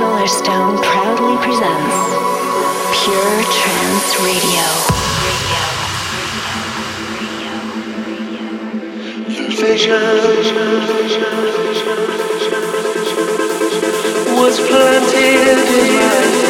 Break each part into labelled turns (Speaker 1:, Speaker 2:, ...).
Speaker 1: Solarstone proudly presents Pure Trance Radio.
Speaker 2: Vision was planted in my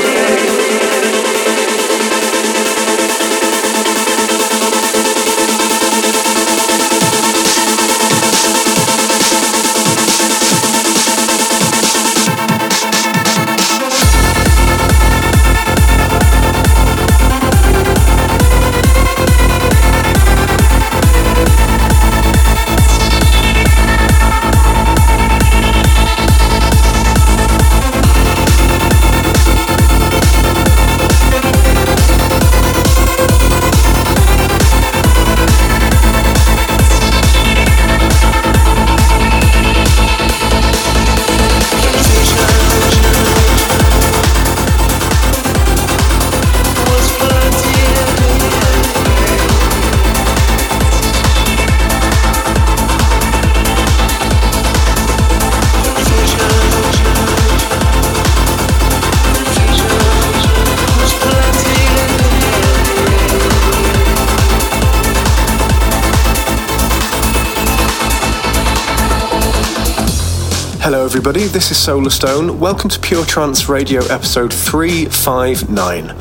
Speaker 3: everybody. This is Solarstone. Welcome to Pure Trance Radio episode 359.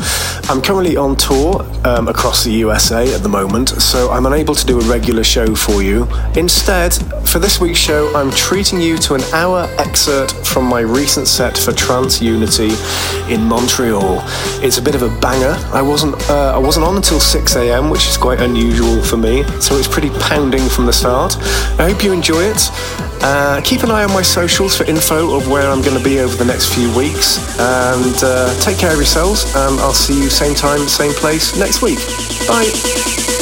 Speaker 3: I'm currently on tour um, across the USA at the moment, so I'm unable to do a regular show for you. Instead, for this week's show, I'm treating you to an hour excerpt from my recent set for Trance Unity in Montreal. It's a bit of a banger. I wasn't uh, I wasn't on until 6 a.m., which is quite unusual for me, so it's pretty pounding from the start. I hope you enjoy it. Uh, keep an eye on my socials for info of where I'm going to be over the next few weeks. And uh, take care of yourselves, and I'll see you same time, same place next week. Bye.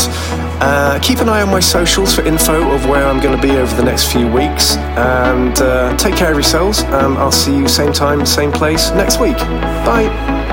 Speaker 3: It. Uh, keep an eye on my socials for info of where I'm going to be over the next few weeks. And uh, take care of yourselves. Um, I'll see you same time, same place next week. Bye.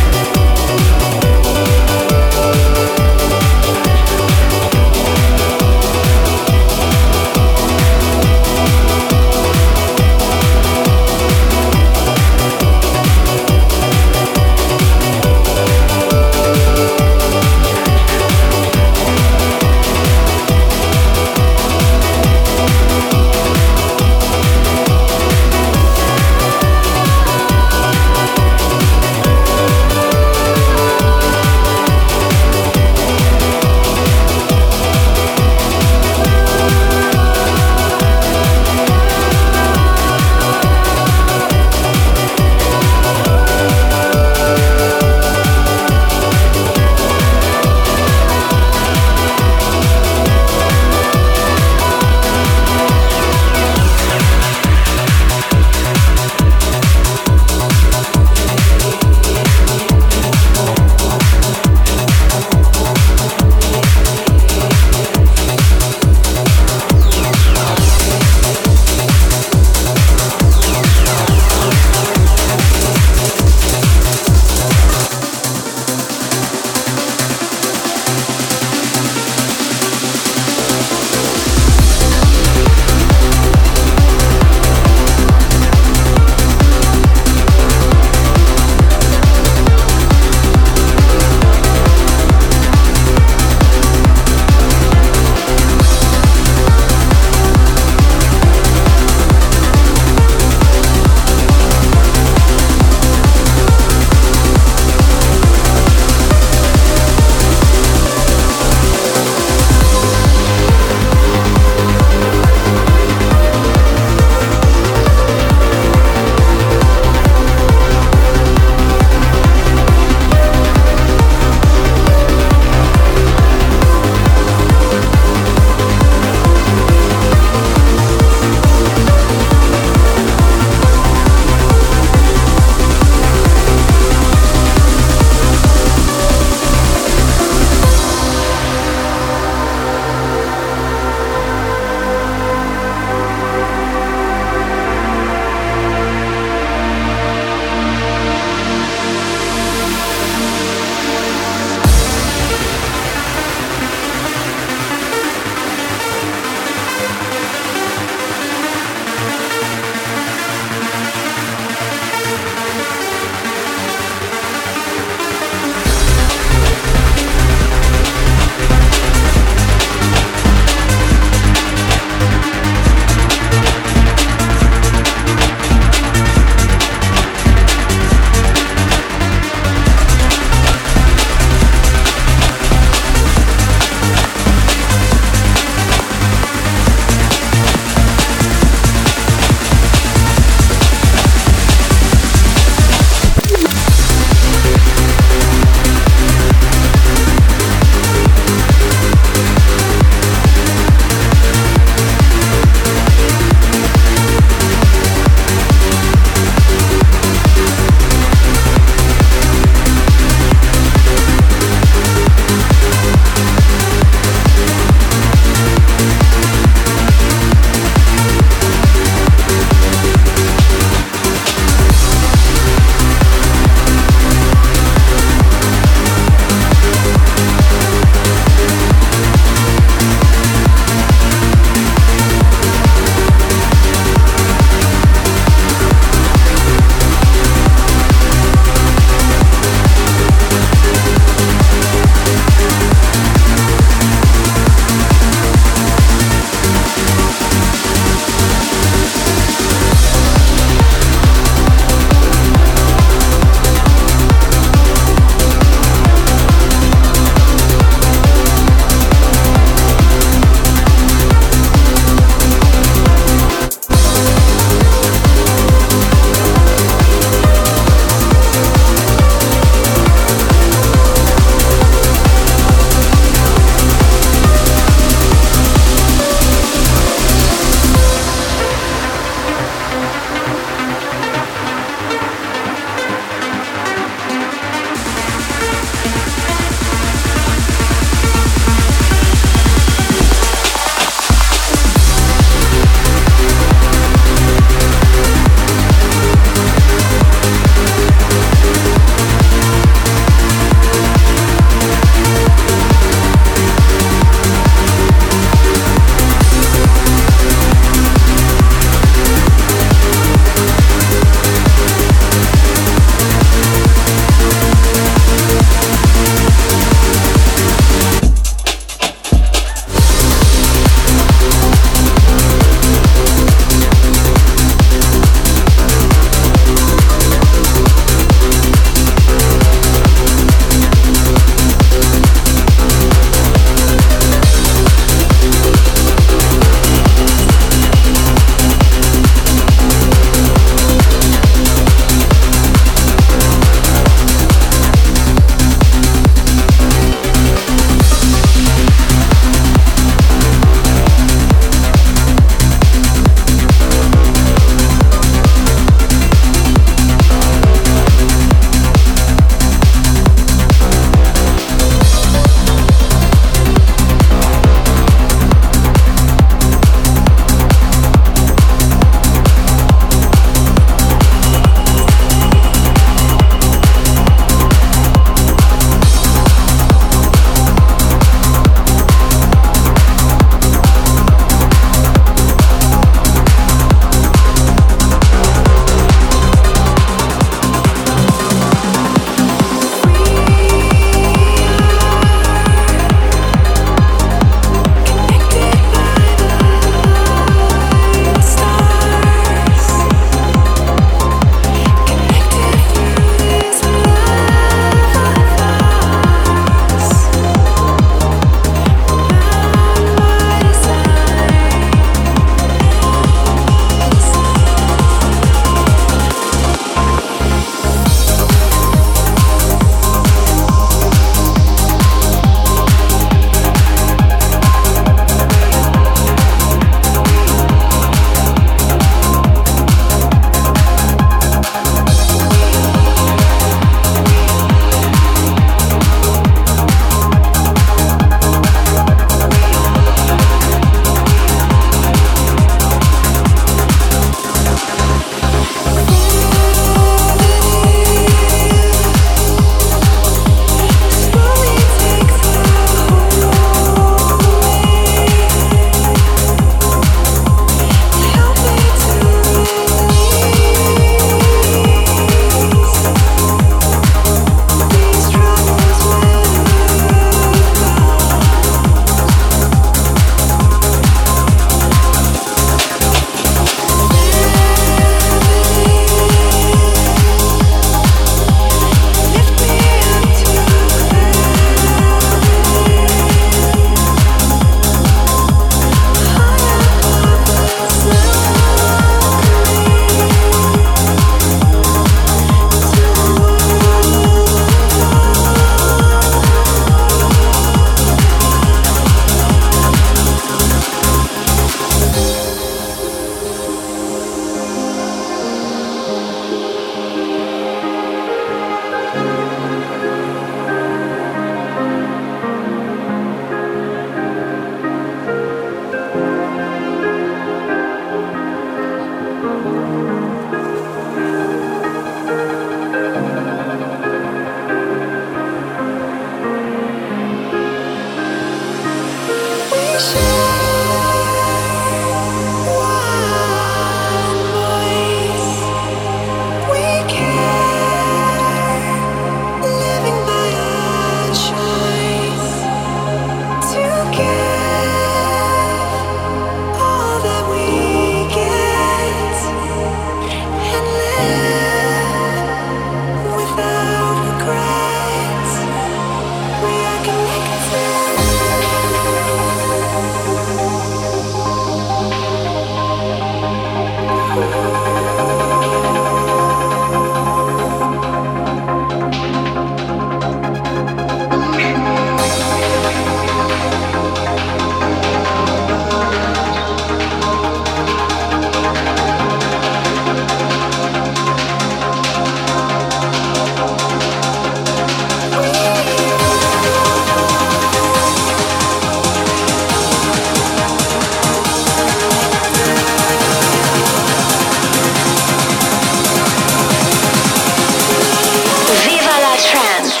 Speaker 1: Dance.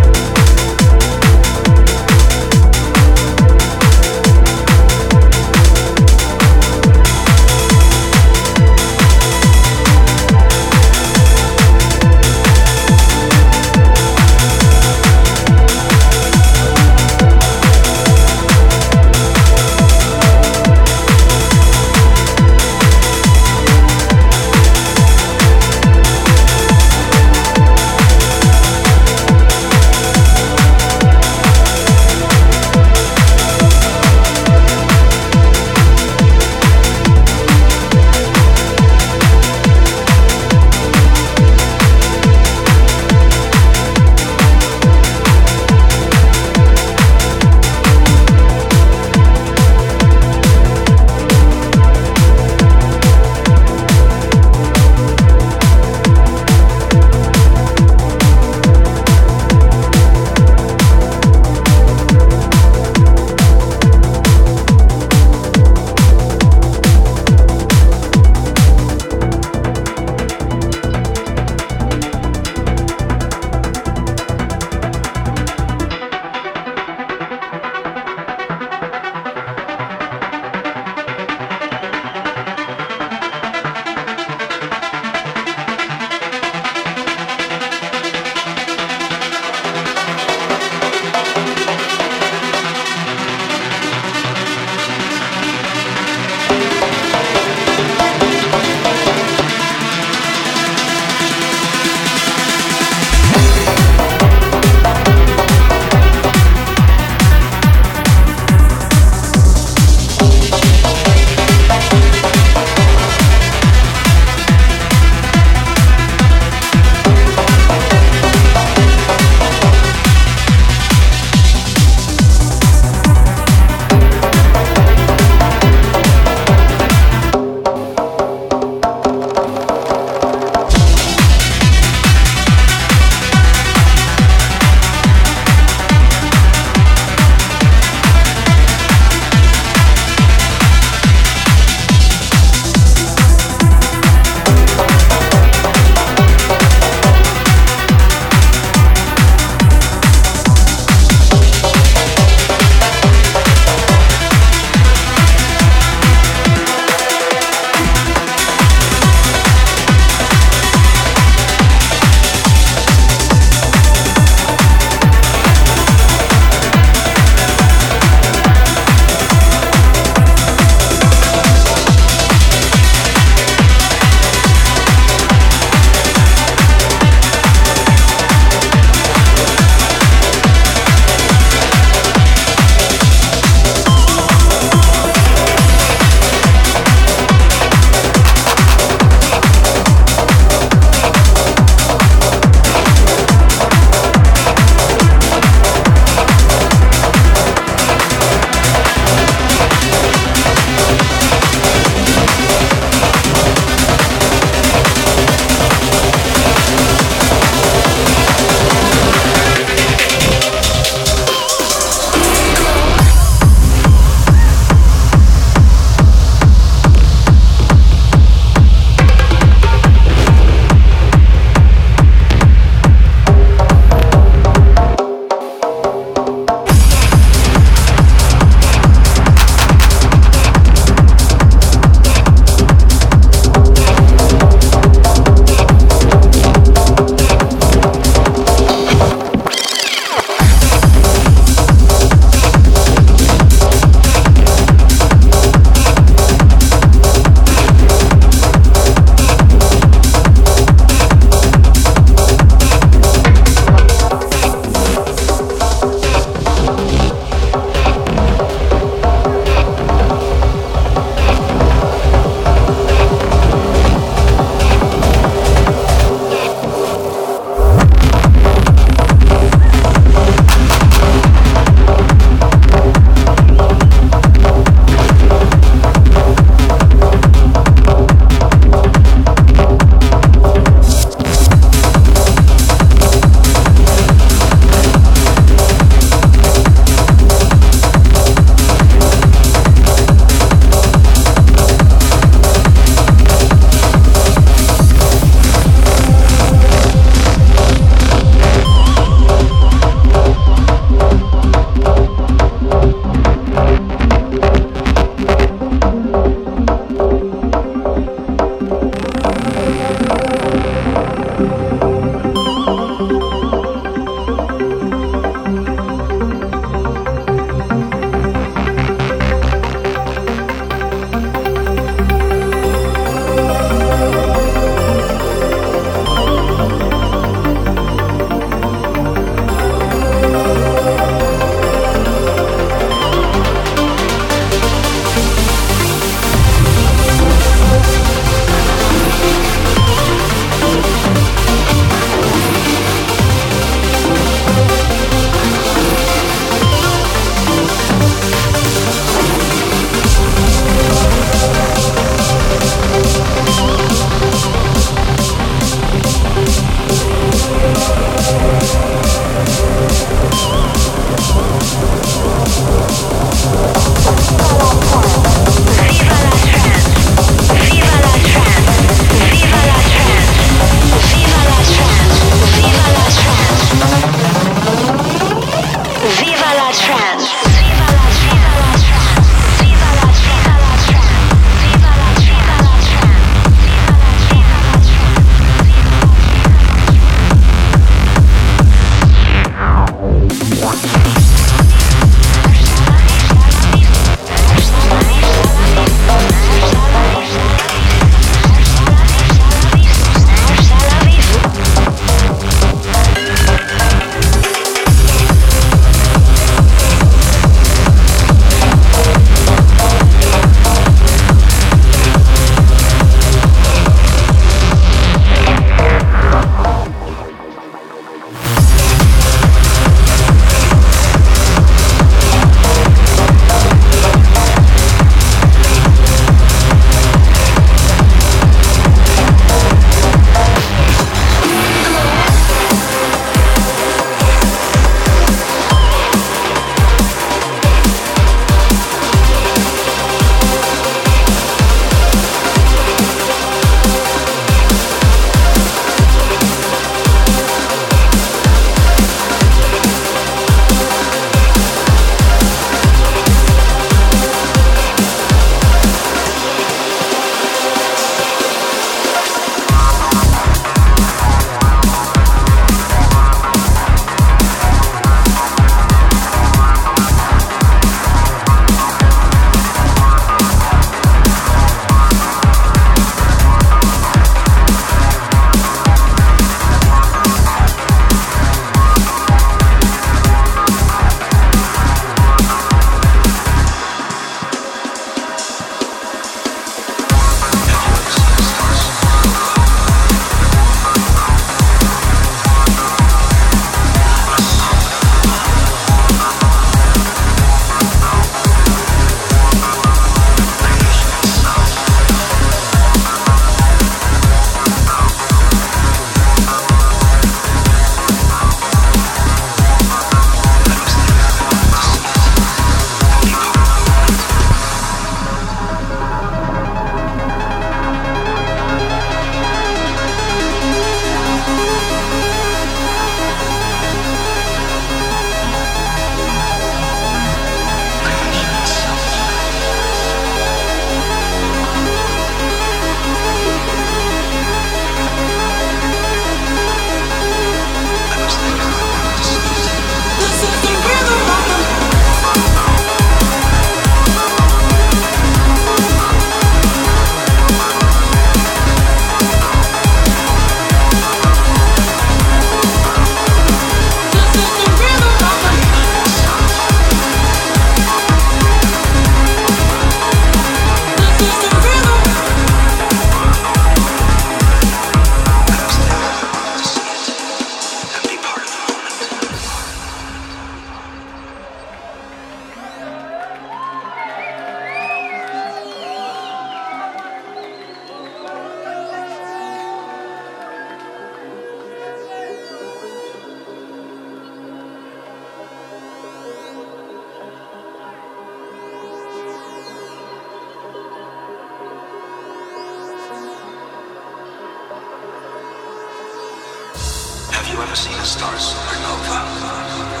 Speaker 1: you ever seen a star supernova?